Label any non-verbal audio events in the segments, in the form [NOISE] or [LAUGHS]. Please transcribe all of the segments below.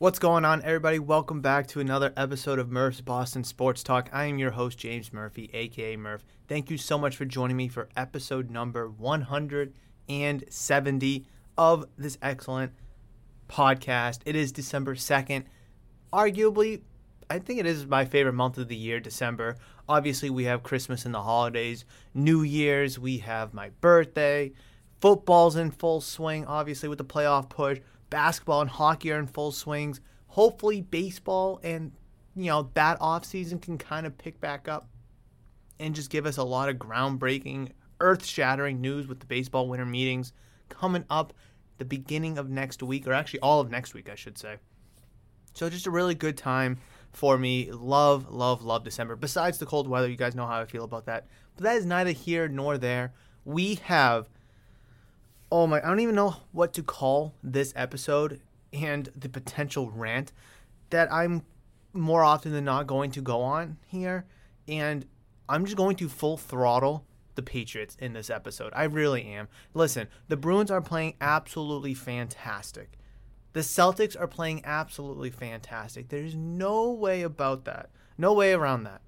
What's going on, everybody? Welcome back to another episode of Murph's Boston Sports Talk. I am your host, James Murphy, aka Murph. Thank you so much for joining me for episode number 170 of this excellent podcast. It is December 2nd. Arguably, I think it is my favorite month of the year, December. Obviously, we have Christmas and the holidays, New Year's, we have my birthday, football's in full swing, obviously, with the playoff push basketball and hockey are in full swings. Hopefully, baseball and you know that off season can kind of pick back up and just give us a lot of groundbreaking, earth-shattering news with the baseball winter meetings coming up the beginning of next week, or actually all of next week, I should say. So just a really good time for me. Love, love, love December. Besides the cold weather, you guys know how I feel about that. But that is neither here nor there. We have oh my, I don't even know what to call this episode and the potential rant that I'm more often than not going to go on here. And I'm just going to full throttle the Patriots in this episode. I really am. Listen, the Bruins are playing absolutely fantastic. The Celtics are playing absolutely fantastic. There's no way about that. No way around that.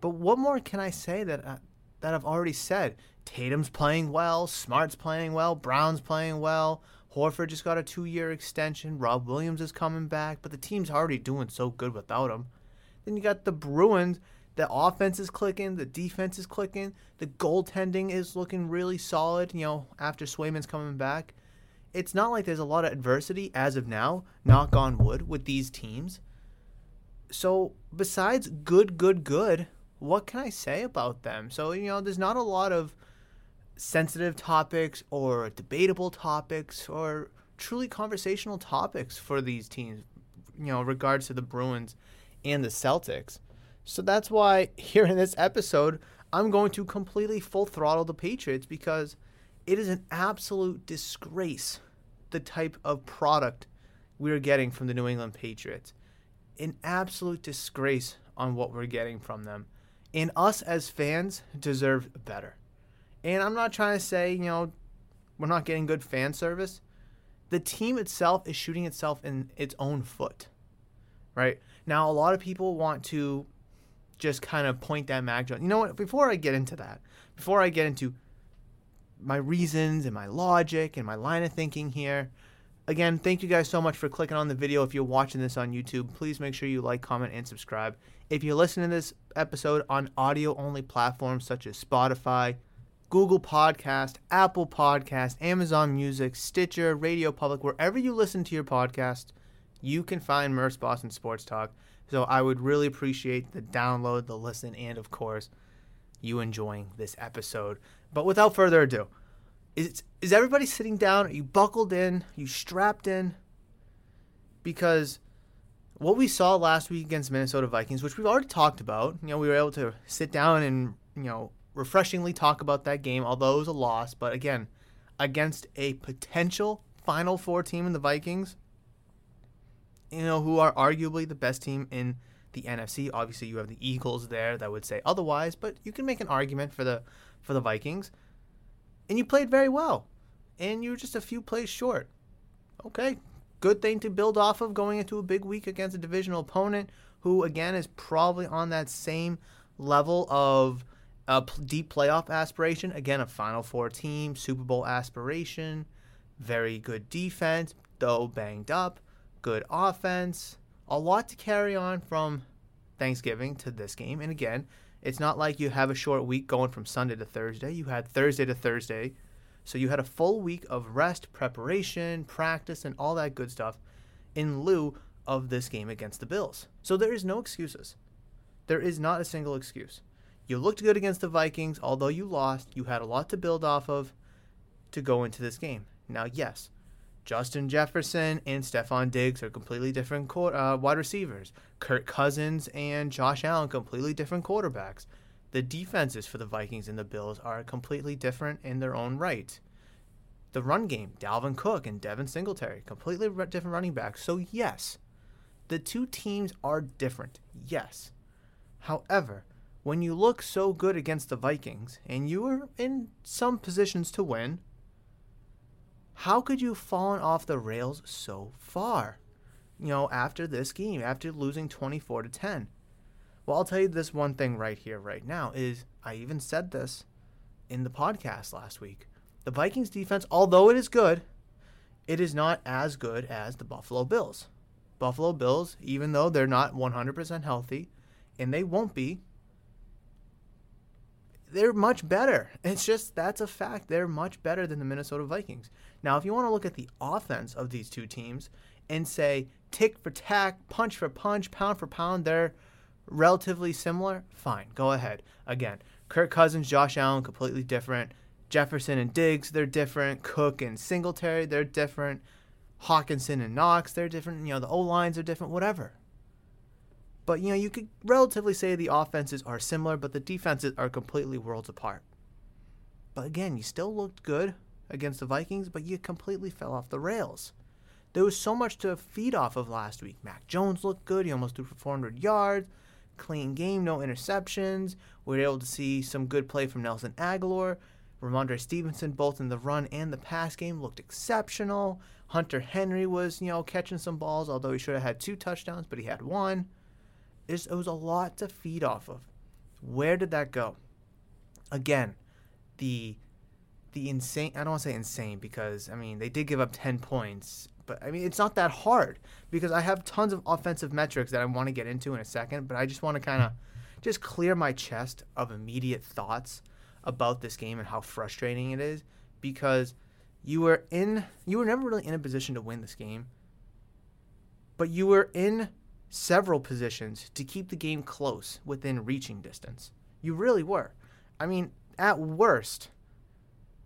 But what more can I say that I, uh, that I've already said? Tatum's playing well, Smart's playing well, Brown's playing well. Horford just got a two year extension. Rob Williams is coming back, but the team's already doing so good without him. Then you got the Bruins. The offense is clicking, the defense is clicking, the goaltending is looking really solid, you know, after Swayman's coming back. It's not like there's a lot of adversity as of now, knock on wood, with these teams. So, besides good, good, good, what can I say about them? So, you know, there's not a lot of sensitive topics or debatable topics or truly conversational topics for these teams, you know, regards to the Bruins and the Celtics. So that's why here in this episode, I'm going to completely full throttle the Patriots because it is an absolute disgrace the type of product we're getting from the New England Patriots. An absolute disgrace on what we're getting from them. And us as fans deserve better. And I'm not trying to say, you know, we're not getting good fan service. The team itself is shooting itself in its own foot, right? Now, a lot of people want to just kind of point that mag. You know what? Before I get into that, before I get into my reasons and my logic and my line of thinking here, again, thank you guys so much for clicking on the video. If you're watching this on YouTube, please make sure you like, comment, and subscribe. If you're listening to this episode on audio only platforms such as Spotify, Google Podcast, Apple Podcast, Amazon Music, Stitcher, Radio Public, wherever you listen to your podcast, you can find Murph's Boston Sports Talk. So I would really appreciate the download, the listen, and of course, you enjoying this episode. But without further ado, is is everybody sitting down? Are you buckled in? Are you strapped in? Because what we saw last week against Minnesota Vikings, which we've already talked about, you know, we were able to sit down and you know refreshingly talk about that game, although it was a loss. But again, against a potential Final Four team in the Vikings, you know, who are arguably the best team in the NFC. Obviously, you have the Eagles there that would say otherwise, but you can make an argument for the for the Vikings. And you played very well. And you were just a few plays short. Okay, good thing to build off of going into a big week against a divisional opponent who again is probably on that same level of a deep playoff aspiration. Again, a Final Four team, Super Bowl aspiration, very good defense, though banged up, good offense. A lot to carry on from Thanksgiving to this game. And again, it's not like you have a short week going from Sunday to Thursday. You had Thursday to Thursday. So you had a full week of rest, preparation, practice, and all that good stuff in lieu of this game against the Bills. So there is no excuses. There is not a single excuse. You looked good against the Vikings, although you lost. You had a lot to build off of to go into this game. Now, yes, Justin Jefferson and Stefon Diggs are completely different uh, wide receivers. Kirk Cousins and Josh Allen, completely different quarterbacks. The defenses for the Vikings and the Bills are completely different in their own right. The run game, Dalvin Cook and Devin Singletary, completely different running backs. So, yes, the two teams are different, yes. However, when you look so good against the Vikings and you were in some positions to win, how could you have fallen off the rails so far? You know, after this game, after losing 24 to 10. Well, I'll tell you this one thing right here, right now, is I even said this in the podcast last week. The Vikings defense, although it is good, it is not as good as the Buffalo Bills. Buffalo Bills, even though they're not 100% healthy, and they won't be, they're much better. It's just that's a fact. They're much better than the Minnesota Vikings. Now, if you want to look at the offense of these two teams and say tick for tack, punch for punch, pound for pound, they're relatively similar, fine, go ahead. Again, Kirk Cousins, Josh Allen, completely different. Jefferson and Diggs, they're different. Cook and Singletary, they're different. Hockenson and Knox, they're different. You know, the O lines are different, whatever. But, you know, you could relatively say the offenses are similar, but the defenses are completely worlds apart. But again, you still looked good against the Vikings, but you completely fell off the rails. There was so much to feed off of last week. Mac Jones looked good. He almost threw for 400 yards. Clean game, no interceptions. We were able to see some good play from Nelson Agholor. Rhamondre Stevenson, both in the run and the pass game, looked exceptional. Hunter Henry was, you know, catching some balls, although he should have had two touchdowns, but he had one. It was a lot to feed off of. Where did that go? Again, the the insane. I don't want to say insane because I mean they did give up ten points, but I mean it's not that hard because I have tons of offensive metrics that I want to get into in a second. But I just want to kind of just clear my chest of immediate thoughts about this game and how frustrating it is because you were in you were never really in a position to win this game but you were in several positions to keep the game close within reaching distance. You really were. I mean at worst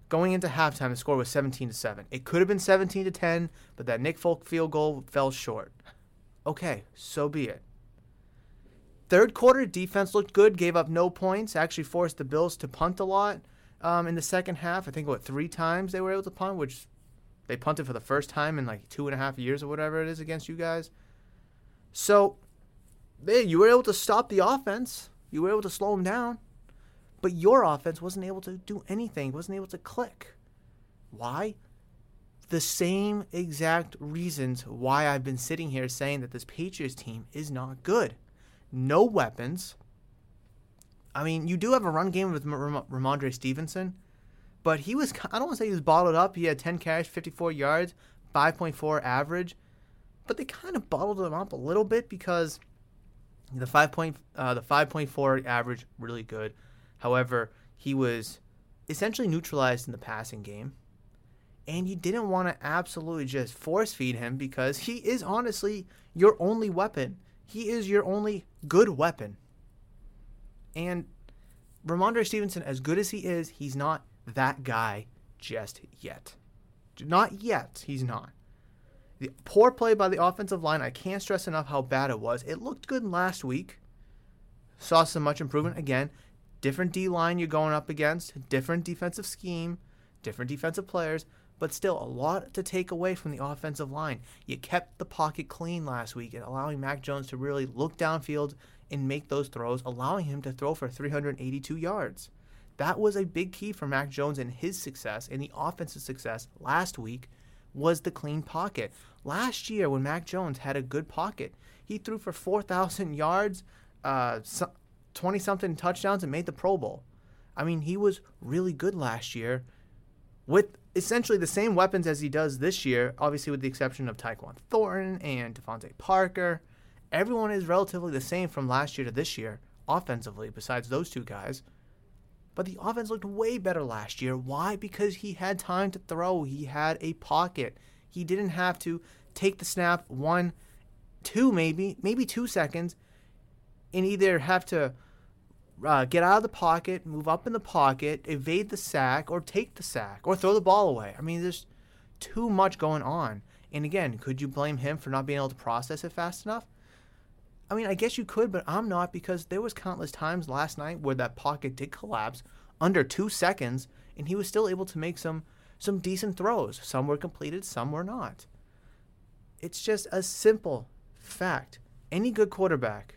going into halftime the score was 17 to 7 it could have been 17 to 10 but that nick folk field goal fell short. Okay so be it. Third quarter defense looked good gave up no points actually forced the bills to punt a lot um, in the second half. I think what three times they were able to punt, which they punted for the first time in like two and a half years or whatever it is against you guys. So, they, you were able to stop the offense. You were able to slow them down, but your offense wasn't able to do anything. wasn't able to click. Why? The same exact reasons why I've been sitting here saying that this Patriots team is not good. No weapons I mean, you do have a run game with Rhamondre Stevenson, but he was, I don't want to say he was bottled up. He had 10 carries, 54 yards, 5.4 average, but they kind of bottled him up a little bit because the 5 point, uh, the 5.4 average really good. However, he was essentially neutralized in the passing game. And you didn't want to absolutely just force feed him because he is honestly your only weapon. He is your only good weapon. And Rhamondre Stevenson, as good as he is, he's not that guy just yet. Not yet. He's not. The poor play by the offensive line, I can't stress enough how bad it was. It looked good last week. Saw some much improvement. Again, different D line you're going up against, different defensive scheme, different defensive players. but still a lot to take away from the offensive line. You kept the pocket clean last week and allowing Mac Jones to really look downfield and make those throws, allowing him to throw for 382 yards. That was a big key for Mac Jones and his success and the offensive success last week was the clean pocket. Last year when Mac Jones had a good pocket, he threw for 4,000 [LAUGHS] yards, uh, 20 something touchdowns and made the Pro Bowl. I mean, he was really good last year with essentially the same weapons as he does this year, obviously with the exception of Tyquan Thornton and DeVante Parker. Everyone is relatively the same from last year to this year, offensively, besides those two guys. But the offense looked way better last year. Why? Because he had time to throw. He had a pocket. He didn't have to take the snap one, two, maybe, maybe two seconds, and either have to uh, get out of the pocket, move up in the pocket, evade the sack, or take the sack, or throw the ball away. I mean, there's too much going on. And again, could you blame him for not being able to process it fast enough? I mean, I guess you could, but I'm not because there was countless times last night where that pocket did collapse under two seconds, and he was still able to make some some decent throws. Some were completed, some were not. It's just a simple fact. Any good quarterback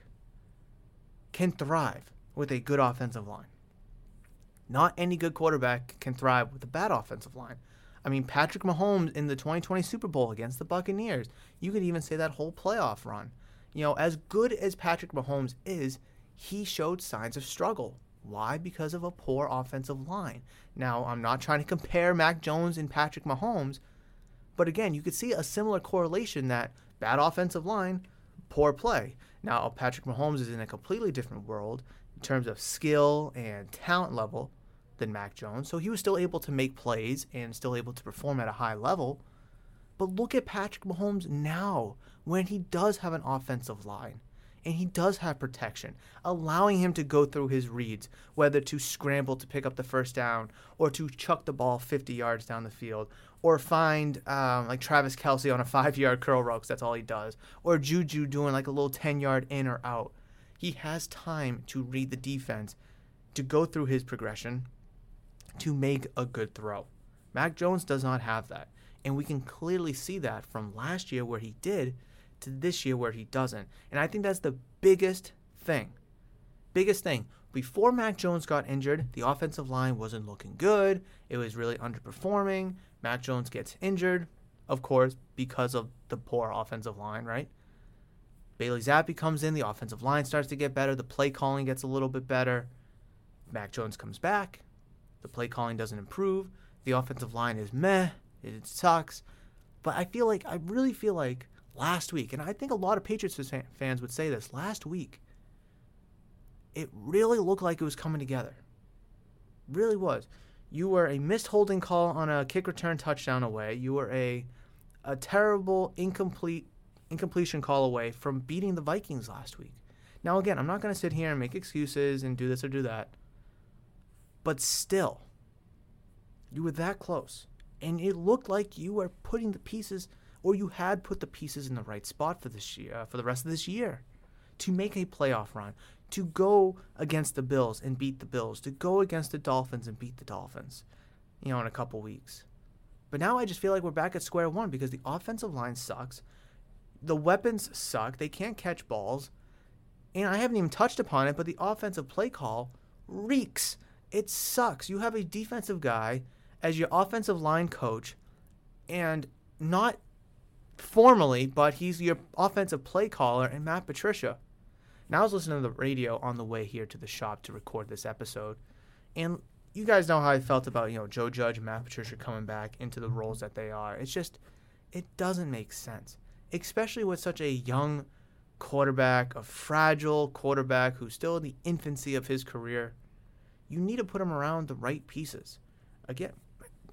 can thrive with a good offensive line. Not any good quarterback can thrive with a bad offensive line. I mean, Patrick Mahomes in the 2020 Super Bowl against the Buccaneers, you could even say that whole playoff run. You know, as good as Patrick Mahomes is, he showed signs of struggle. Why? Because of a poor offensive line. Now, I'm not trying to [LAUGHS] compare Mac Jones and Patrick Mahomes, but again, you could see a similar correlation that bad offensive line, poor play. Now, Patrick Mahomes is in a completely different world in terms of skill and talent level than Mac Jones. So he was still able to make plays and still able to perform at a high level. But look at Patrick Mahomes now when he does have an offensive line and he does have protection, allowing him to go through his reads, whether to scramble to pick up the first down or to chuck the ball 50 yards down the field or find um, like Travis Kelce on a [LAUGHS] five yard curl route that's all he does, or Juju doing like a little 10 yard in or out. He has time to read the defense, to go through his progression, to make a good throw. Mac Jones does not have that. And we can clearly see that from last year where he did to this year where he doesn't. And I think that's the biggest thing. Biggest thing. Before Mac Jones got injured, the offensive line wasn't looking good. It was really underperforming. Mac Jones gets injured, of course, because of the poor offensive line, right? Bailey Zappe comes in, the offensive line starts to get better, the play calling gets a little bit better. Mac Jones comes back, the play calling doesn't improve, the offensive line is meh, it sucks. But I feel like, I really feel like last week, and I think a lot of Patriots fans would say this, last week, it really looked like it was coming together. Really was. You were a missed holding call on a kick return touchdown away. You were a a terrible incomplete incompletion call away from beating the Vikings last week. Now again, I'm not going to sit here and make excuses and do this or do that. But still, you were that close. And it looked like you were putting the pieces or you had put the pieces in the right spot for this year, uh, for the rest of this year to make a playoff run, to go against the Bills and beat the Bills, to go against the Dolphins and beat the Dolphins, you know, in a couple weeks. But now I just feel like we're back at square one because the offensive line sucks. The weapons suck. They can't catch balls. And I haven't even touched upon it, but the offensive play call reeks. It sucks. You have a defensive guy as your offensive line coach and not formally, but he's your offensive play caller and Matt Patricia. Now I was listening to the radio on the way here to the shop to record this episode, and you guys know how I felt about you know Joe Judge and Matt Patricia coming back into the roles that they are. It's just it doesn't make sense, especially with such a young quarterback, a fragile quarterback who's still in the infancy of his career. You need to put him around the right pieces. Again,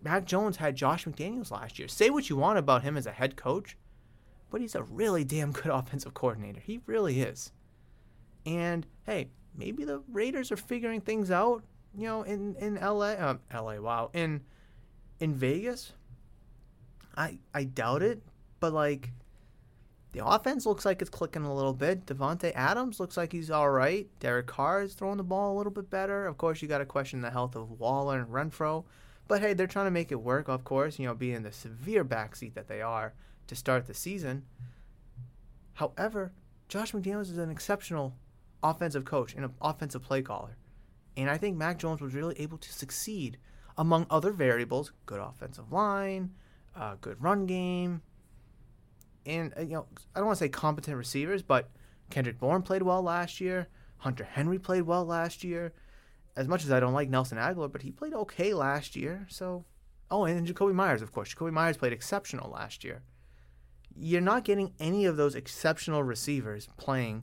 Mac Jones had Josh McDaniels last year. Say what you want about him as a head coach, but he's a really damn good [LAUGHS] offensive coordinator. He really is. And hey, maybe the Raiders are figuring things out. You know, in in LA, um, LA, wow, in in Vegas. I I doubt it, but like the offense looks like it's clicking a little bit. Davante Adams looks like he's all right. Derek Carr is throwing the ball a little bit better. Of course, you got to question the health of Waller and Renfrow, But hey, they're trying to make it work, of course, you know, being the severe backseat that they are to start the season. However, Josh McDaniels is an exceptional offensive coach and an offensive play caller. And I think Mac Jones was really able to succeed among other variables good offensive line, uh, good run game, and, uh, you know, I don't want to say competent receivers, but Kendrick Bourne played well last year. Hunter Henry played well last year. As much as I don't like Nelson Agholor, but he played okay last year. So, oh, and Jakobi Meyers, of course. Jakobi Meyers played exceptional last year. You're not getting any of those exceptional receivers playing.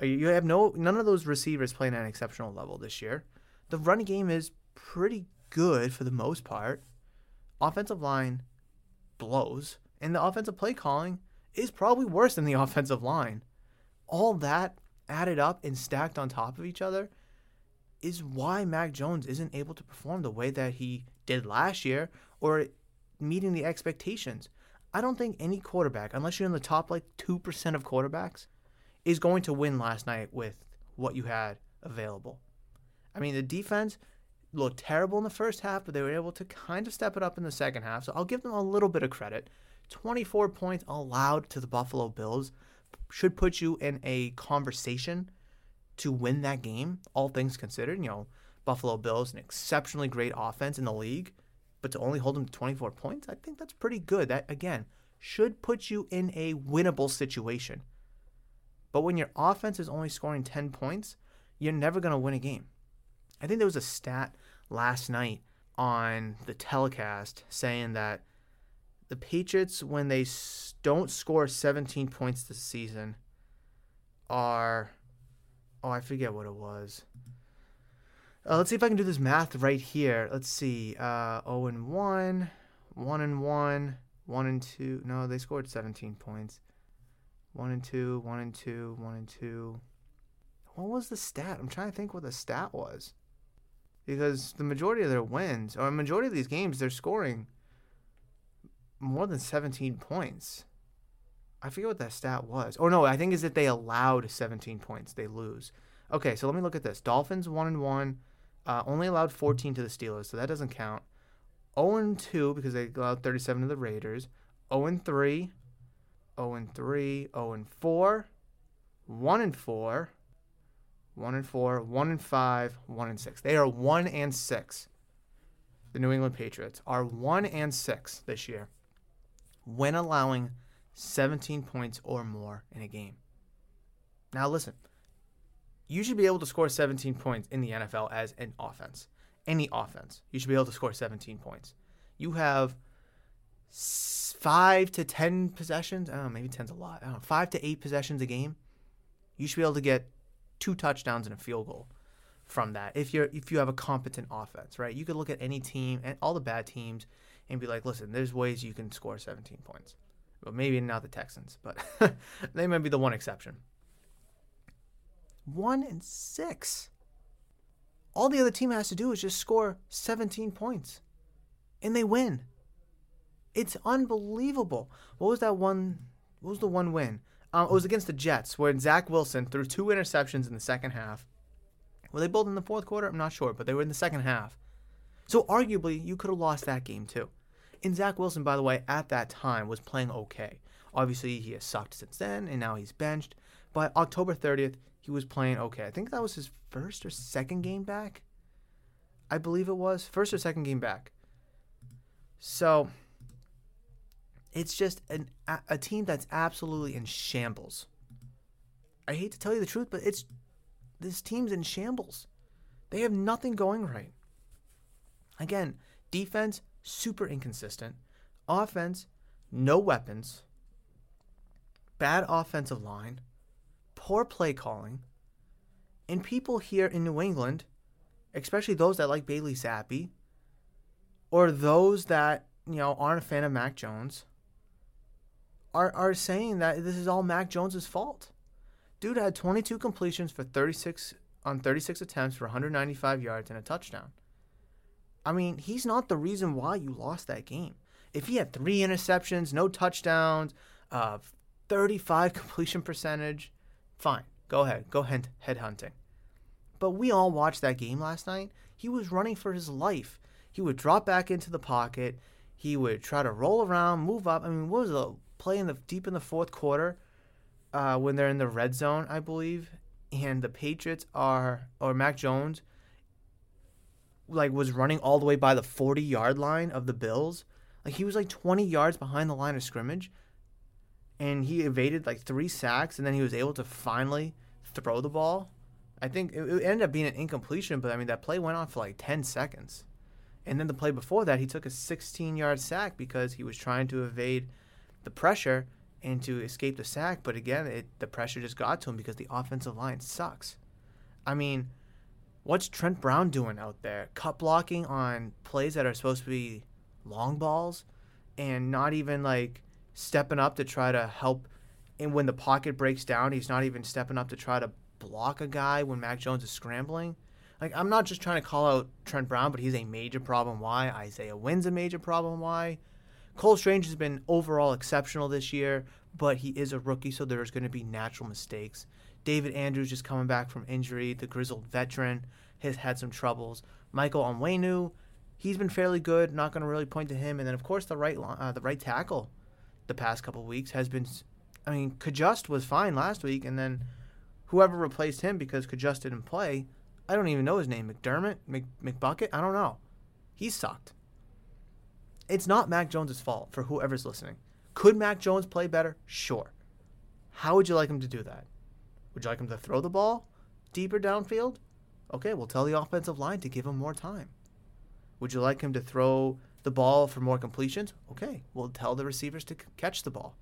Uh, you have no none of those receivers playing at an exceptional level this year. The running game is pretty good for the most part. Offensive line blows, and the offensive play calling is probably worse than the [LAUGHS] offensive line. All that added up and stacked on top of each other is why Mac Jones isn't able to perform the way that he did last year or meeting the expectations. I don't think any quarterback, unless you're in the top like 2% of quarterbacks, is going to win last night with what you had available. I mean, the defense looked terrible in the first half, but they were able to kind of step it up in the second half. So I'll give them a little bit of credit. 24 points allowed to the Buffalo Bills should put you in a conversation to win that game, all things considered. You know, Buffalo Bills, an exceptionally great offense in the league, but to only hold them to 24 points, I think that's pretty good. That, again, should put you in a winnable situation. But when your offense is only scoring 10 points, you're never going to win a game. I think there was a stat last night on the telecast saying that the Patriots, when they don't score 17 points this season, are. Oh, I forget what it was. Uh, let's see if I can do this math right here. Let's see. Uh, 0 and 1, 1 and 1, 1 and 2. No, they scored 17 points. 1 and 2, 1 and 2, 1 and 2. What was the stat? I'm trying to think what the stat was. Because the majority of their wins, or majority of these games, they're scoring more than 17 points. I forget what that stat was. Oh no, I think is that they allowed 17 points. They lose. Okay, so let me look at this. Dolphins 1 and 1, uh, only allowed 14 to the Steelers, so that doesn't count. 0 and 2 because they allowed 37 to the Raiders. 0 and 3, 0 and 3, 0 and 4, 1 and 4, 1 and 4, 1 and 5, 1 and 6. They are 1 and 6. The New England Patriots are 1 and 6 this year when allowing 17 points or more in a game. Now, listen, you should be able to score 17 points in the NFL as an offense. Any offense, you should be able to score 17 points. You have five to 10 possessions. I don't know, maybe 10's a lot. I don't know, five to eight possessions a game. You should be able to get two touchdowns and a field goal from that if you're if you have a competent offense, right? You could look at any team and all the bad teams and be like, listen, there's ways you can score 17 points. Well, maybe not the Texans, but [LAUGHS] they might be the one exception. One and six. All the other team has to do is just score 17 points, and they win. It's unbelievable. What was that one? What was the one win? Um, it was against the Jets, where Zach Wilson threw two interceptions in the second half. Were they both in the fourth quarter? I'm not sure, but they were in the second half. So arguably, you could have lost that game too. And Zach Wilson, by the way, at that time was playing okay. Obviously, he has sucked since then, and now he's benched. But October 30th, he was playing okay. I think that was his first or second game back. I believe it was first or second game back. So it's just an, a team that's absolutely in shambles. I hate to tell you the truth, but it's this team's in shambles. They have nothing going right. Again, defense, super inconsistent. Offense, no weapons. Bad offensive line. Poor play calling. And people here in New England, especially those that like Bailey Zappe, or those that, you know, aren't a fan of Mac Jones, are, are saying that this is all Mac Jones's fault. Dude had 22 completions for 36 on 36 attempts for 195 yards and a touchdown. I mean, he's not the reason why you lost that game. If he had three interceptions, no touchdowns, uh, 35 [LAUGHS] completion percentage, fine. Go ahead. Go head, head hunting. But we all watched that game last night. He was running for his life. He would drop back into the pocket. He would try to roll around, move up. I mean, what was the play in the deep in the fourth quarter uh, when they're in the red zone, I believe, and the Patriots are or Mac Jones like was running all the way by the 40 yard line of the Bills. Like he was like 20 yards behind the line of scrimmage and he evaded like three sacks and then he was able to finally throw the ball. I think it, it ended up being an incompletion, but I mean that play went on for like 10 seconds. And then the play before that, he took a 16 yard sack because he was trying to evade the pressure and to escape the sack. But again, it, the pressure just got to him because the offensive line sucks. I mean, what's Trent Brown doing out there? Cut blocking on plays that are supposed to be long balls and not even like stepping up to try to help. And when the pocket breaks down, he's not even stepping up to try to block a guy when Mac Jones is scrambling. Like, I'm not just trying to call out Trent Brown, but he's a major problem. Why? Isaiah Wynn's a major problem. Why? Cole Strange has been overall exceptional this year, but he is a rookie, so there's going to be natural mistakes. David Andrews just coming back from injury, the grizzled veteran, has had some troubles. Michael Onwenu, he's been fairly good. Not going to really point to him. And then of course the right uh, the right tackle, the past couple weeks has been. I mean, Cajuste was fine last week, and then whoever replaced him because Cajuste didn't play, I don't even know his name. McDermott, Mc, McBucket, I don't know. He sucked. It's not Mac Jones' fault for whoever's listening. Could Mac Jones play better? Sure. How would you like him to do that? Would you like him to throw the ball deeper downfield? Okay, we'll tell the offensive line to give him more time. Would you like him to throw the ball for more completions? Okay, we'll tell the receivers to c- catch the ball.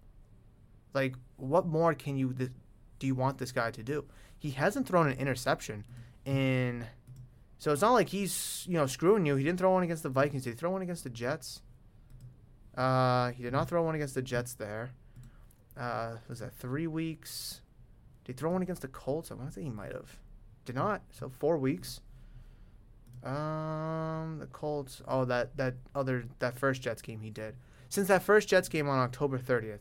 Like, what more can you th- do you want this guy to do? He hasn't thrown an interception in, so it's not like he's you know screwing you. He didn't throw one against the Vikings. Did he throw one against the Jets? Uh, he did not throw one against the Jets there. Uh, was that three weeks? Did he throw one against the Colts? I want to say he might have. Did not. So four weeks. Um, the Colts. Oh, that that other that first Jets game he did. Since that first Jets game on October 30th,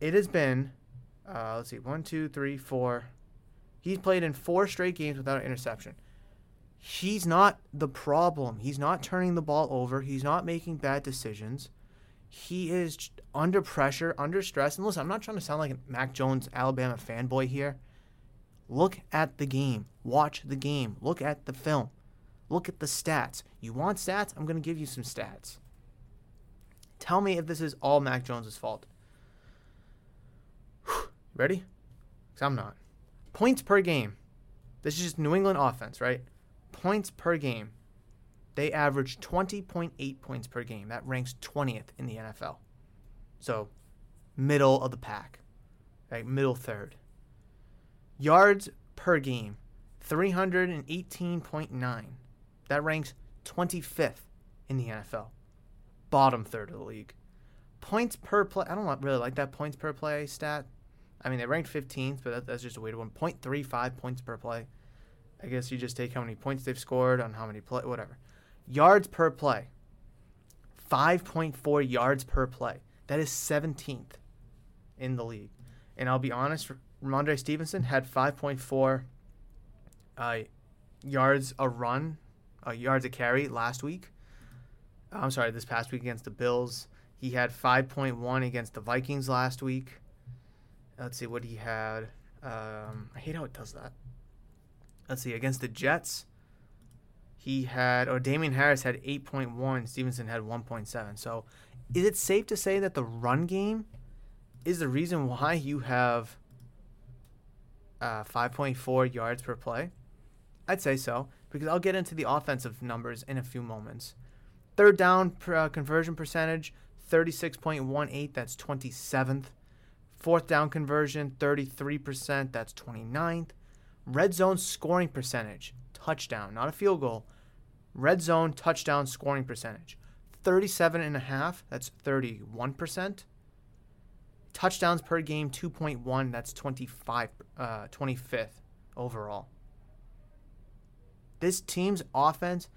it has been. Uh, let's see, one, two, three, four. He's played in four straight games without an interception. He's not the problem. He's not turning the ball over. He's not making bad decisions. He is under pressure, under stress. And listen, I'm not trying to sound like a Mac Jones Alabama fanboy here. Look at the game. Watch the game. Look at the film. Look at the stats. You want stats? I'm going to give you some stats. Tell me if this is all Mac Jones' fault. [SIGHS] Ready? Because I'm not. Points per game. This is just New England offense, right? Points per game. They average 20.8 points per game. That ranks 20th in the NFL. So, middle of the pack, right? Middle third. Yards per game, 318.9. That ranks 25th in the NFL. Bottom third of the league. Points per play. I don't really like that points per play stat. I mean, they ranked 15th, but that, that's just a weird one. 0.35 points per play. I guess you just take how many points they've scored on how many play, whatever. Yards per play. 5.4 yards per play. That is 17th in the league. And I'll be honest, Rhamondre Stevenson had 5.4 uh, yards a run, uh, yards a carry last week. I'm sorry, this past week against the Bills. He had 5.1 against the Vikings last week. Let's see what he had. Um, I hate how it does that. Let's see, against the Jets, he had, or Damien Harris had 8.1, Stevenson had 1.7. So is it safe to say that the run game is the reason why you have uh, 5.4 yards per play? I'd say so because I'll get into the offensive numbers in a few moments. Third down per, uh, conversion percentage 36.18, that's 27th. Fourth down conversion 33%, that's 29th. Red zone scoring percentage, touchdown, not a field goal. Red zone touchdown scoring percentage 37 and a half, that's 31%. Touchdowns per game 2.1, that's 25 uh, 25th overall. This team's offense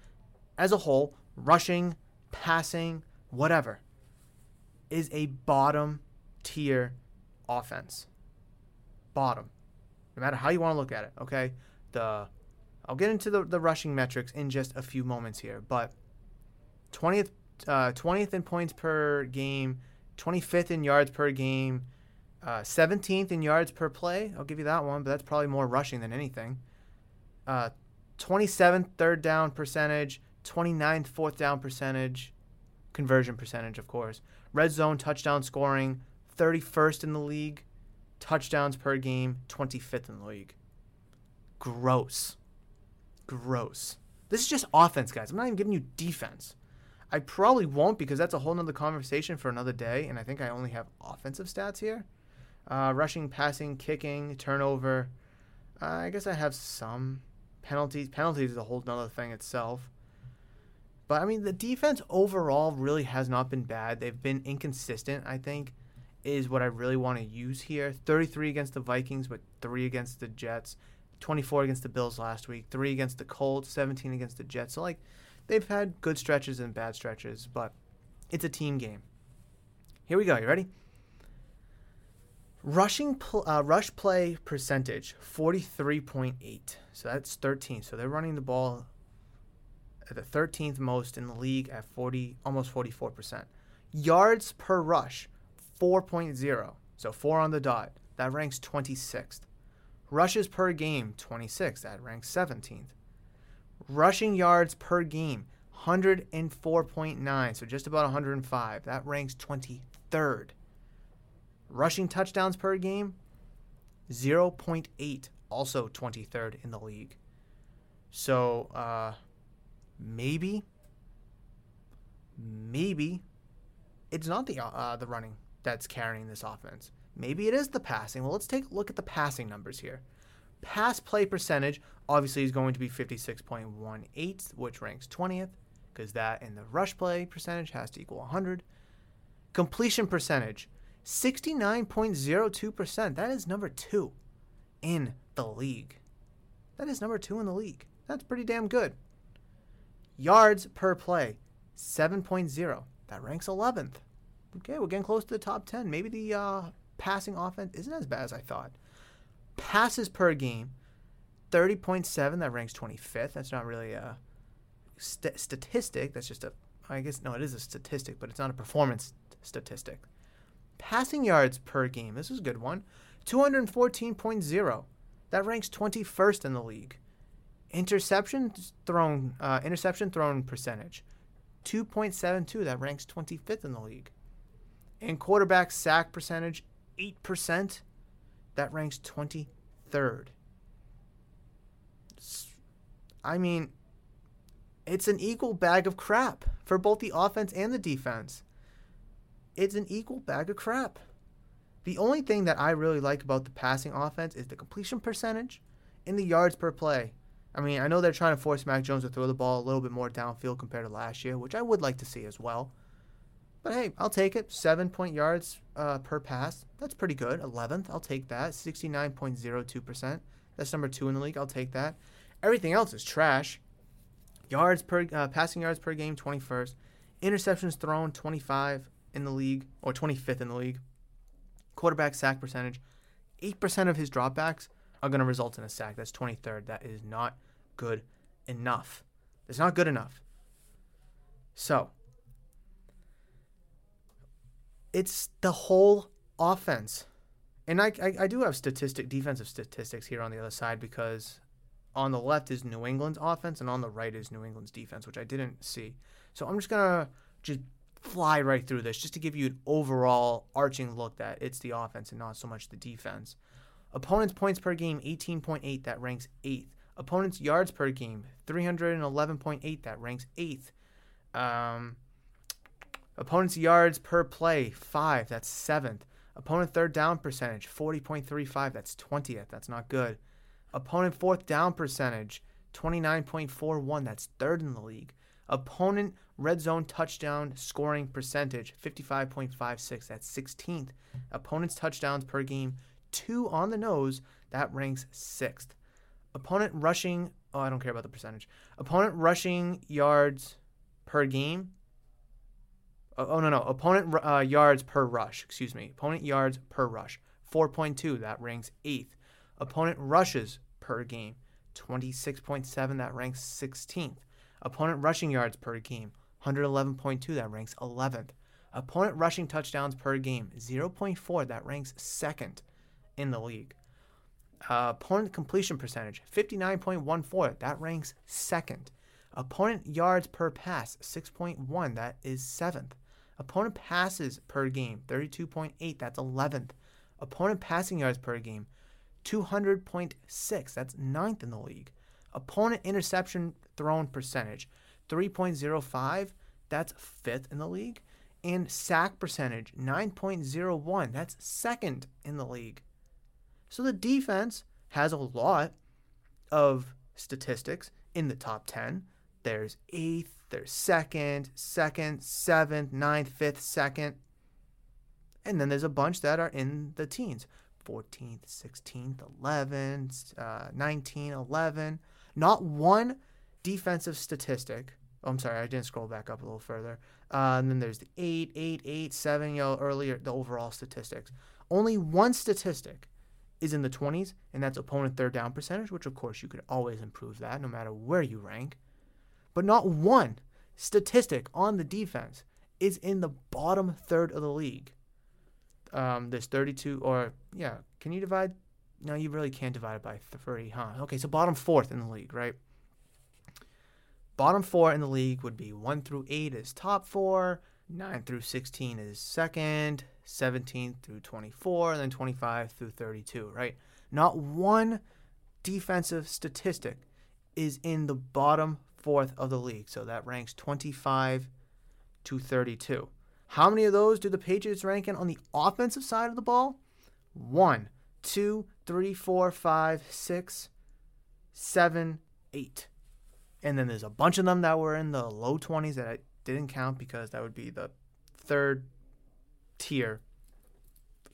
as a whole, rushing, passing, whatever, is a bottom tier offense. Bottom. No matter how you want to look at it, okay? The I'll get into the, the rushing metrics in just a few moments here, but 20th, uh, 20th in points per game, 25th in yards per game, uh, 17th in yards per play. I'll give you that one, but that's probably more rushing than anything. Uh, 27th third down percentage, 29th fourth down percentage, conversion percentage, of course. Red zone touchdown scoring, 31st in the league. Touchdowns per game, 25th in the league. Gross. Gross. This is just offense, guys. I'm not even giving you defense. I probably won't because that's a whole nother conversation for another day, and I think I only have offensive stats here. Uh, rushing, passing, kicking, turnover. Uh, I guess I have some penalties. Penalties is a whole nother thing itself. But I mean, the defense overall really has not been bad. They've been inconsistent, I think, is what I really want to use here. 33 against the Vikings, but 3 against the Jets. 24 against the Bills last week, 3 against the Colts, 17 against the Jets. So, like, they've had good stretches and bad stretches, but it's a team game. Here we go. You ready? Rushing pl- uh, rush play percentage 43.8. So that's 13. So they're running the ball at the 13th most in the league at 40 almost 44%. Yards per rush 4.0. So 4 on the dot. That ranks 26th. Rushes per game 26. That ranks 17th. Rushing yards per game 104.9. So just about 105. That ranks 23rd. Rushing touchdowns per game, 0.8, also 23rd in the league. So uh, maybe, maybe it's not the uh, the running that's carrying this offense. Maybe it is the passing. Well, let's take a look at the passing numbers here. Pass play percentage obviously is going to be 56.18, which ranks 20th, because that and the rush play percentage has to equal 100. Completion percentage 69.02%. That is number two in the league. That is number two in the league. That's pretty damn good. Yards per play, 7.0. That ranks 11th. Okay, we're getting close to the top 10. Maybe the uh, passing offense isn't as bad as I thought. Passes per game, 30.7. That ranks 25th. That's not really a st- statistic. That's just a, I guess, no, it is a statistic, but it's not a performance statistic. Passing yards per game. This is a good one. 214.0. That ranks 21st in the league. Interception thrown uh, interception thrown percentage. 2.72. That ranks 25th in the league. And quarterback sack percentage 8%. That ranks 23rd. I mean, it's an equal bag of crap for both the offense and the defense it's an equal bag of crap. The only thing that I really like about the passing offense is the completion percentage and the yards per play. I mean, I know they're trying to force Mac Jones to throw the ball a little bit more downfield compared to last year, which I would like to see as well. But hey, I'll take it. Seven point yards uh, per pass. That's pretty good. 11th. I'll take that. 69.02%. That's number two in the league. I'll take that. Everything else is trash. Yards per uh, passing yards per game, 21st. Interceptions thrown, 25 in the league, or 25th in the league. Quarterback sack percentage, 8% of his dropbacks are going to result in a sack. That's 23rd. That is not good enough. It's not good enough. So, it's the whole offense. And I, I, I, do have statistic defensive statistics here on the other side because on the left is New England's offense and on the right is New England's defense, which I didn't see. So I'm just gonna just fly right through this just to give you an overall arching look that it's the offense and not so much the defense. Opponents' points per game, 18.8, that ranks 8th. Opponents' yards per game, 311.8, that ranks 8th. Um, opponents' yards per play, 5, that's 7th. Opponent third down percentage, 40.35, that's 20th, that's not good. Opponent fourth down percentage, 29.41, that's third in the league. Opponent red zone touchdown scoring percentage 55.56 that's 16th opponent's touchdowns per game two on the nose that ranks sixth opponent rushing oh i don't care about the percentage opponent rushing yards per game oh, oh no no. Opponent uh, yards per rush. Excuse me. Opponent yards per rush. 4.2 that ranks eighth. Opponent rushes per game. 26.7 that ranks 16th opponent rushing yards per game. 111.2, that ranks 11th. Opponent rushing touchdowns per game, 0.4, that ranks second in the league. Uh, opponent completion percentage, 59.14, that ranks second. Opponent yards per pass, 6.1, that is seventh. Opponent passes per game, 32.8, that's 11th. Opponent passing yards per game, 200.6, that's ninth in the league. Opponent interception thrown percentage, 3.05, that's fifth in the league. And sack percentage, 9.01, that's second in the league. So the defense has a lot of statistics in the top 10. There's eighth, there's second, second, seventh, ninth, fifth, second. And then there's a bunch that are in the teens 14th, 16th, 11th, uh, 19, 11. Not one defensive statistic. Oh, I'm sorry, I didn't scroll back up a little further. Uh, and then there's the 8, 8, 8, 7, you know, earlier, the overall statistics. Only one statistic is in the 20s, and that's opponent third down percentage, which of course you could always improve that no matter where you rank. But not one statistic on the defense is in the bottom third of the league. Um, there's 32, or yeah, can you divide? No, you really can't divide it by three, huh? Okay, so bottom fourth in the league, right? Bottom four in the league would be 1 through 8 is top four, 9 through 16 is second, 17 through 24, and then 25 through 32, right? Not one defensive statistic is in the bottom fourth of the league. So that ranks 25 to 32. How many of those do the Patriots rank in on the offensive side of the ball? One, two, three, four, five, six, seven, eight. And then there's a bunch of them that were in the low 20s that I didn't count because that would be the third tier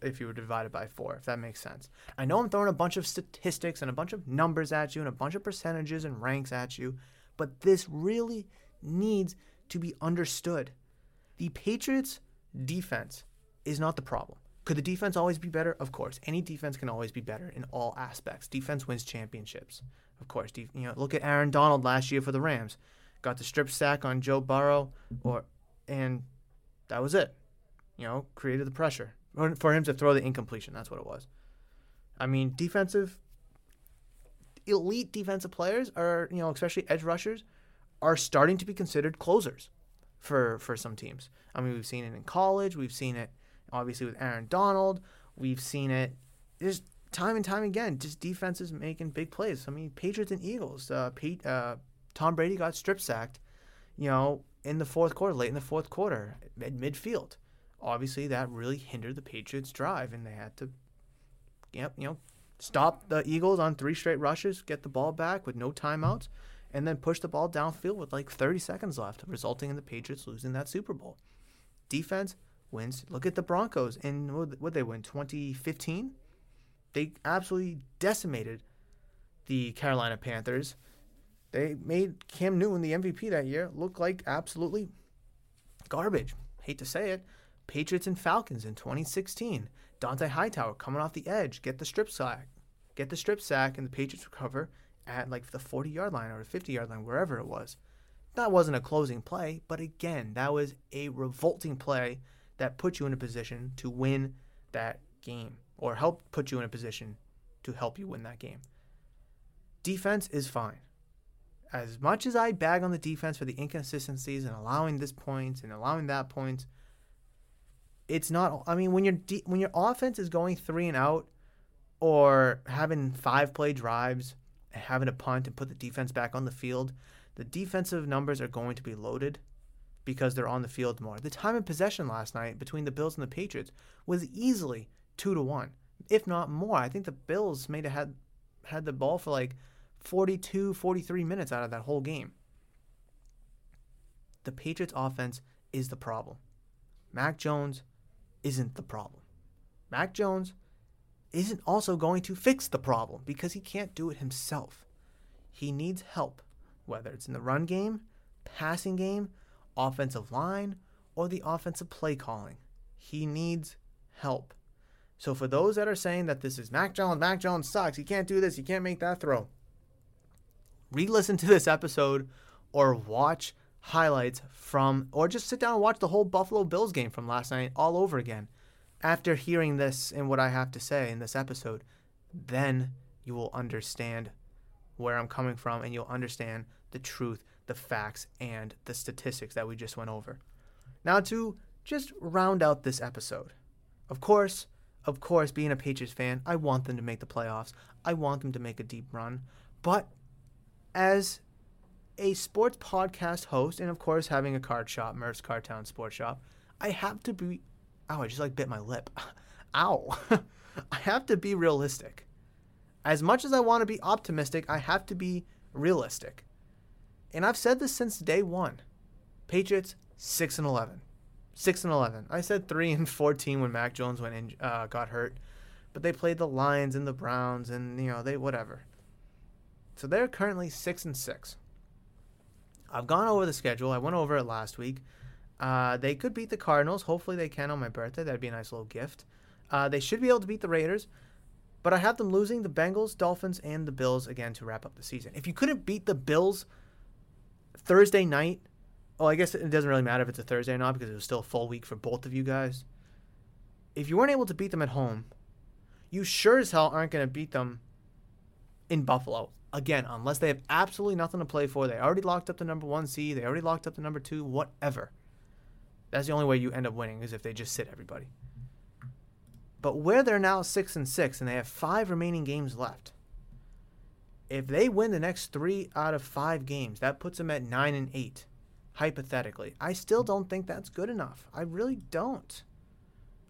if you were divided by four, if that makes sense. I know I'm throwing a bunch of statistics and a bunch of numbers at you and a bunch of percentages and ranks at you, but this really needs to be understood. The Patriots' defense is not the problem. Could the defense always be better? Of course. Any defense can always be better in all aspects. Defense wins championships. Of course. You know, look at Aaron Donald last year for the Rams. Got the strip sack on Joe Burrow, or and that was it. You know, created the pressure for him to throw the incompletion. That's what it was. I mean, defensive, elite defensive players are, you know, especially edge rushers, are starting to be considered closers for for some teams. I mean, we've seen it in college. We've seen it obviously with Aaron Donald. We've seen it just time and time again. Just defenses making big plays. I mean, Patriots and Eagles. Uh, Pete, uh, Tom Brady got strip sacked, you know, in the fourth quarter, late in the fourth quarter, at midfield obviously that really hindered the Patriots' drive, and they had to, yep, you know, stop the Eagles on three straight rushes, get the ball back with no timeouts, and then push the ball downfield with like 30 seconds left, resulting in the Patriots losing that Super Bowl. Defense wins. Look at the Broncos in what they win 2015. They absolutely decimated the Carolina Panthers. They made Cam Newton, the MVP that year, look like absolutely garbage. Hate to say it, Patriots and Falcons in 2016. Dont'a Hightower coming off the edge, get the strip sack, get the strip sack, and the Patriots recover at like the 40 yard line or the 50 yard line, wherever it was. That wasn't a closing play, but again, that was a revolting play that put you in a position to win that game or help put you in a position to help you win that game. Defense is fine. As much as I bag on the defense for the inconsistencies and allowing this and allowing that points, it's not. I mean, when your de- when your offense is going three and out, or having five play drives, and having to punt and put the defense back on the field, the defensive numbers are going to be loaded because they're on the field more. The time of possession last night between the Bills and the Patriots was easily two to one, if not more. I think the Bills may have had had the ball for like 42, 43 minutes out of that whole game. The Patriots offense is the problem. Mac Jones isn't the problem. Mac Jones isn't also going to fix the problem because he can't do it himself. He needs help, whether it's in the run game, passing game, offensive line, or the offensive play calling. He needs help. So for those that are saying that this is Mac Jones, Mac Jones sucks, he can't do this, he can't make that throw, re listen to this episode or watch highlights from, or just sit down and watch the whole Buffalo Bills game from last night all over again. After hearing this and what I have to say in this episode, then you will understand where I'm coming from and you'll understand the truth, the facts, and the statistics that we just went over. Now, to just round out this episode, of course, of course, being a Patriots fan, I want them to make the playoffs. I want them to make a deep run. But as a sports podcast host, and of course, having a card shop, Murph's Cardtown Sports Shop, I have to be. Ow, I just like bit my lip. [LAUGHS] Ow. [LAUGHS] I have to be realistic. As much as I want to be optimistic, I have to be realistic. And I've said this since day one. Patriots 6 and 11. 6 and 11. I said 3 and 14 when Mac Jones went in, uh, got hurt, but they played the Lions and the Browns and you know, they whatever. So they're currently 6 and 6. I've gone over the schedule. I went over it last week. Uh, they could beat the Cardinals. Hopefully they can on my birthday. That'd be a nice little gift. Uh, they should be able to beat the Raiders, but I have them losing the Bengals, Dolphins, and the Bills again to wrap up the season. If you couldn't beat the Bills Thursday night, well, I guess it doesn't really matter if it's a Thursday or not because it was still a full week for both of you guys. If you weren't able to beat them at home, you sure as hell aren't going to beat them in Buffalo. Again, unless they have absolutely nothing to play for. They already locked up the number one seed. They already locked up the number two, whatever. That's the only way you end up winning is if they just sit everybody. But where they're now six and six and they have five remaining games left, if they win the next three out of five games, that puts them at nine and eight, hypothetically. I still don't think that's good enough. I really don't.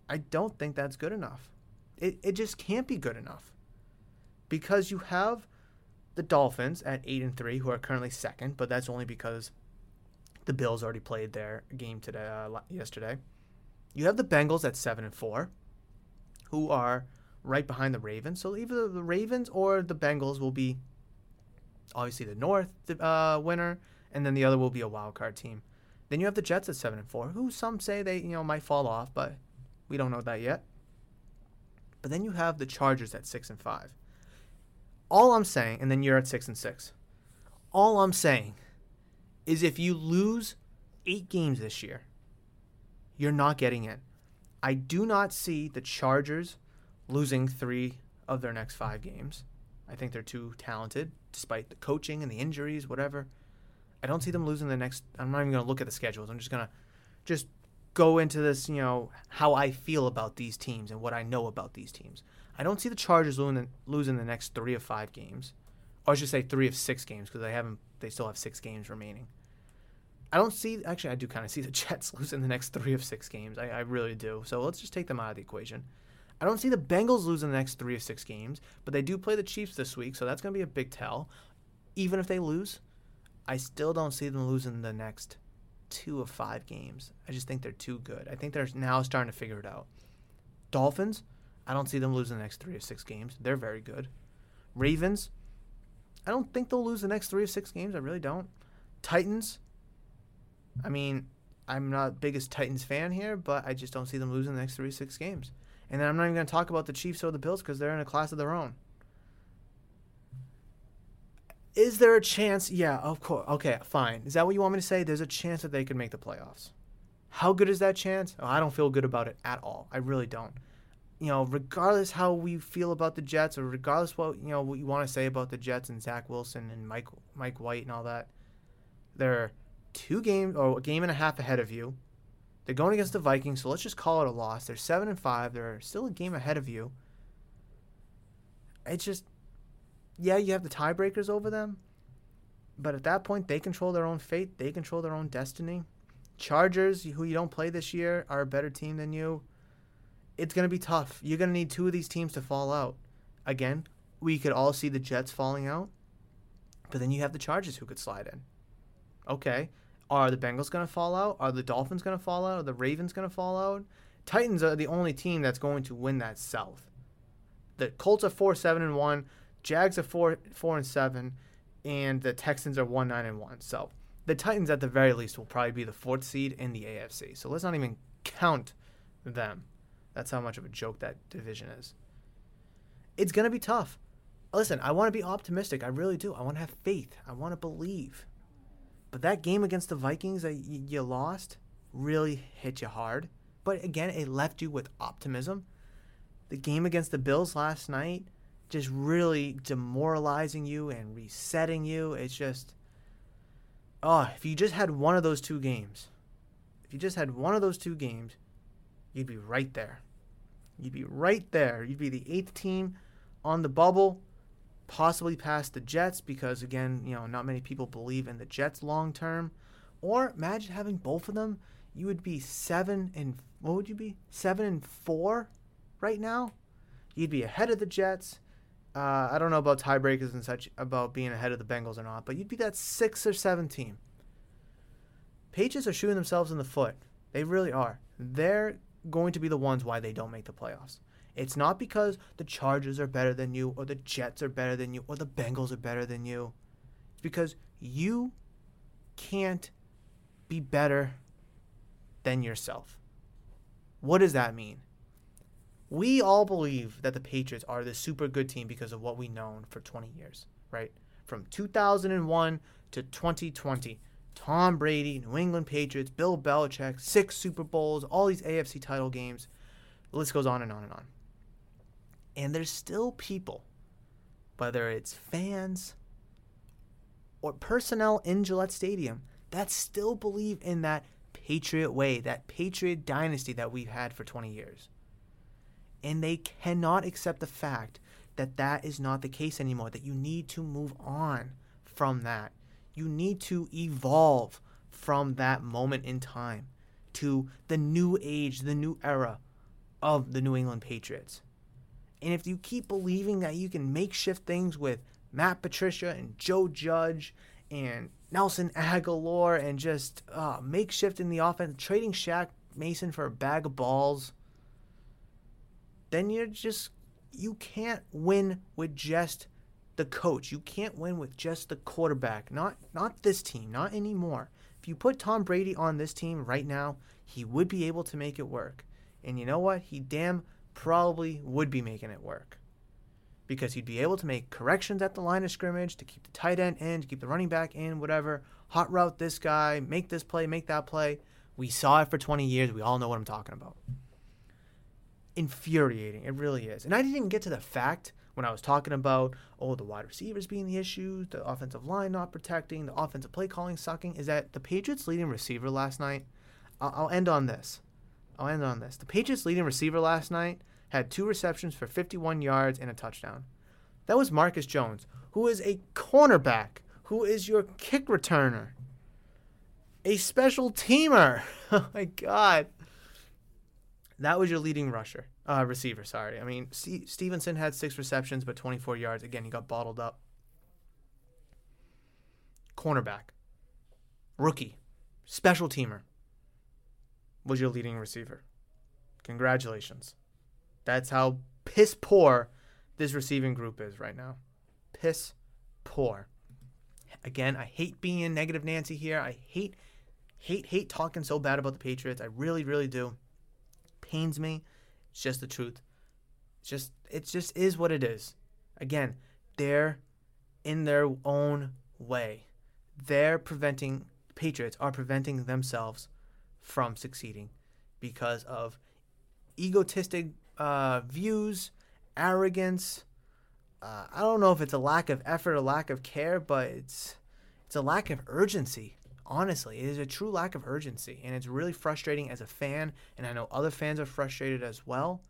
I don't think that's good enough. It, it just can't be good enough. Because you have the Dolphins at eight and three, who are currently second, but that's only because the Bills already played their game today uh, yesterday. You have the Bengals at seven and four, who are right behind the Ravens. So either the Ravens or the Bengals will be obviously the North uh, winner, and then the other will be a wild card team. Then you have the Jets at seven and four, who some say they you know might fall off, but we don't know that yet. But then you have the Chargers at six and five. All I'm saying, and then you're at six and six. All I'm saying is if you lose eight games this year, you're not getting in. I do not see the Chargers losing three of their next five games. I think they're too talented, despite the coaching and the injuries, whatever. I don't see them losing the next. I'm not even going to look at the schedules. I'm just going to just go into this, you know, how I feel about these teams and what I know about these teams. I don't see the Chargers losing, losing the next three of five games, or I should say three of six games because they haven't. They still have six games remaining. I don't see. Actually, I do kind of see the [LAUGHS] Jets losing the next three of six games. I, I really do. So let's just take them out of the equation. I don't see the Bengals losing the next three of six games, but they do play the Chiefs this week, so that's going to be a big tell. Even if they lose, I still don't see them losing the next two of five games. I just think they're too good. I think they're now starting to figure it out. Dolphins, I don't see them losing the next three or six games. They're very good. Ravens, I don't think they'll lose the next three or six games. I really don't. Titans, I mean, I'm not biggest Titans fan here, but I just don't see them losing the next three of six games. And then I'm not even going to talk about the Chiefs or the Bills because they're in a class of their own. Is there a chance? Yeah, of course. Okay, fine. Is that what you want me to say? There's a chance that they could make the playoffs. How good is that chance? Oh, I don't feel good about it at all. I really don't. You know, regardless how we feel about the Jets, or regardless what you know what you want to say about the Jets and Zach Wilson and Mike Mike White and all that, they're two games or a game and a half ahead of you. They're going against the Vikings, so let's just call it a loss. They're seven and five. They're still a game ahead of you. It's just, yeah, you have the tiebreakers over them, but at that point, they control their own fate. They control their own destiny. Chargers, who you don't play this year, are a better team than you. It's gonna be tough. You're gonna need two of these teams to fall out. Again, we could all see the Jets falling out, but then you have the Chargers who could slide in. Okay, are the Bengals going to fall out? Are the Dolphins going to fall out? Are the Ravens going to fall out? Titans are the only team that's going to win that South. The Colts are four seven and one, Jags are four four and seven, and the Texans are one nine and one. So the Titans at the very least will probably be the fourth seed in the AFC. So let's not even count them. That's how much of a joke that division is. It's gonna be tough. Listen, I want to be optimistic. I really do. I want to have faith. I want to believe. But that game against the Vikings that you lost really hit you hard. But again, it left you with optimism. The game against the Bills last night just really demoralizing you and resetting you. It's just, oh, if you just had one of those two games, if you just had one of those two games, you'd be right there. You'd be right there. You'd be the eighth team on the bubble, possibly past the Jets because, again, you know, not many people believe in the Jets long term. Or imagine having both of them. You would be seven and what would you be? Seven and four right now. You'd be ahead of the Jets. Uh, I don't know about tiebreakers and such about being ahead of the Bengals or not, but you'd be that six or seven team. Patriots are shooting themselves in the foot. They really are. They're going to be the ones why they don't make the playoffs. It's not because the Chargers are better than you, or the Jets are better than you, or the Bengals are better than you. It's because you can't be better than yourself. What does that mean? We all believe that the Patriots are the super good team because of what we've known for 20 years, right? From 2001 to 2020. Tom Brady, New England Patriots, Bill Belichick, six Super Bowls, all these AFC title games. The list goes on and on and on. And there's still people, whether it's fans or personnel in Gillette Stadium, that still believe in that Patriot way, that Patriot dynasty that we've had for 20 years. And they cannot accept the fact that that is not the case anymore, that you need to move on from that you need to evolve from that moment in time to the new age, the new era of the New England Patriots. And if you keep believing that you can makeshift things with Matt Patricia and Joe Judge and Nelson Agholor and just uh, makeshift in the offense, trading Shaq Mason for a bag of balls, then you're just, you can't win with just the coach. You can't win with just the quarterback. Not not this team, not anymore. If you put Tom Brady on this team right now, he would be able to make it work. And you know what? He damn probably would be making it work. Because he'd be able to make corrections at the line of scrimmage, to keep the tight end in, to keep the running back in, whatever. Hot route this guy, make this play, make that play. We saw it for 20 years. We all know what I'm talking about. Infuriating. It really is. And I didn't even get to the fact when I was talking about, oh, the wide receivers being the issue, the offensive line not protecting, the offensive play calling sucking, is that the Patriots' leading receiver last night. I'll, I'll end on this. I'll end on this. The Patriots' leading receiver last night had two receptions for 51 yards and a touchdown. That was Marcus Jones, who is a cornerback, who is your kick returner, a special teamer. [LAUGHS] oh my God. That was your leading rusher. Uh, receiver, sorry. I mean, C- Stevenson had six receptions, but 24 yards. Again, he got bottled up. Cornerback, rookie, special teamer was your leading receiver. Congratulations. That's how piss poor this receiving group is right now. Piss poor. Again, I hate being in negative Nancy here. I hate, hate, hate talking so bad about the Patriots. I really, really do. Pains me it's just the truth. It's just it just is what it is. Again, they're in their own way. They're preventing Patriots are preventing themselves from succeeding because of egotistic uh, views, arrogance. Uh, I don't know if it's a lack of effort or lack of care, but it's it's a lack of urgency. Honestly, it is a true lack of urgency, and it's really frustrating as a fan. And I know other fans are frustrated as well.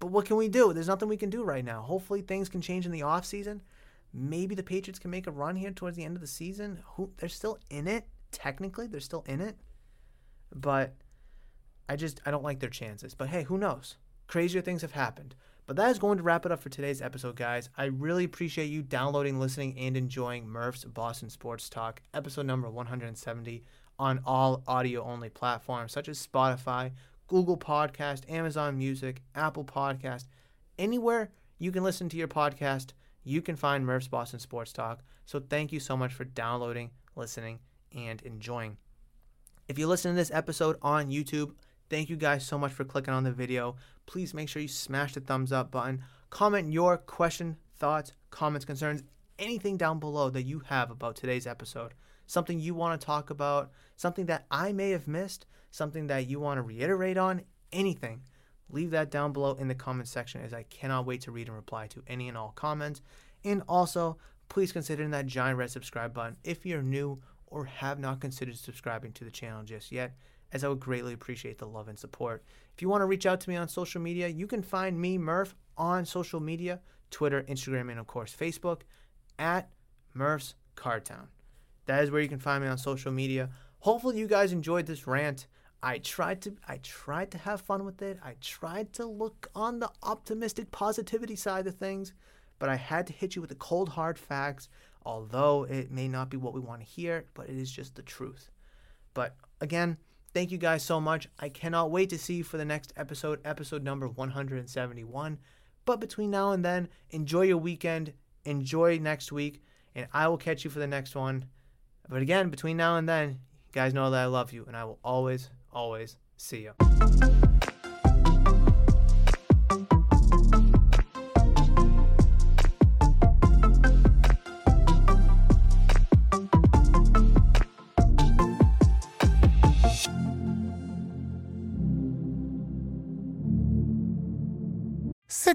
But what can we do? There's nothing we can do right now. Hopefully, things can change in the off season. Maybe the Patriots can make a run here towards the end of the season. Who they're still in it. Technically, they're still in it. But I just I don't like their chances. But hey, who knows? Crazier things have happened. But that is going to wrap it up for today's episode, guys. I really appreciate you downloading, listening, and enjoying Murph's Boston Sports Talk, episode number 170, on all audio only platforms such as Spotify, Google Podcast, Amazon Music, Apple Podcast. Anywhere you can listen to your podcast, you can find Murph's Boston Sports Talk. So thank you so much for downloading, listening, and enjoying. If you listen to this episode on YouTube, Thank you guys so much for clicking on the video. Please make sure you smash the thumbs up button. Comment your question, thoughts, comments, concerns, anything down below that you have about today's episode. Something you want to talk about, something that I may have missed, something that you want to reiterate on, anything. Leave that down below in the comment section as I cannot wait to read and reply to any and all comments. And also, please consider that giant red subscribe button if you're new or have not considered subscribing to the channel just yet, as I would greatly appreciate the love and support. If you want to reach out to me on social media, you can find me, Murph, on social media Twitter, Instagram, and of course, Facebook at Murph's Cardtown. That is where you can find me on social media. Hopefully, you guys enjoyed this rant. I tried to I tried to have fun with it. I tried to look on the optimistic positivity side of things, but I had to hit you with the cold hard facts, although it may not be what we want to hear, but it is just the truth. But again, thank you guys so much. I cannot wait to see you for the next episode, episode number 171. But between now and then, enjoy your weekend, enjoy next week, and I will catch you for the next one. But again, between now and then, you guys know that I love you, and I will always always see you.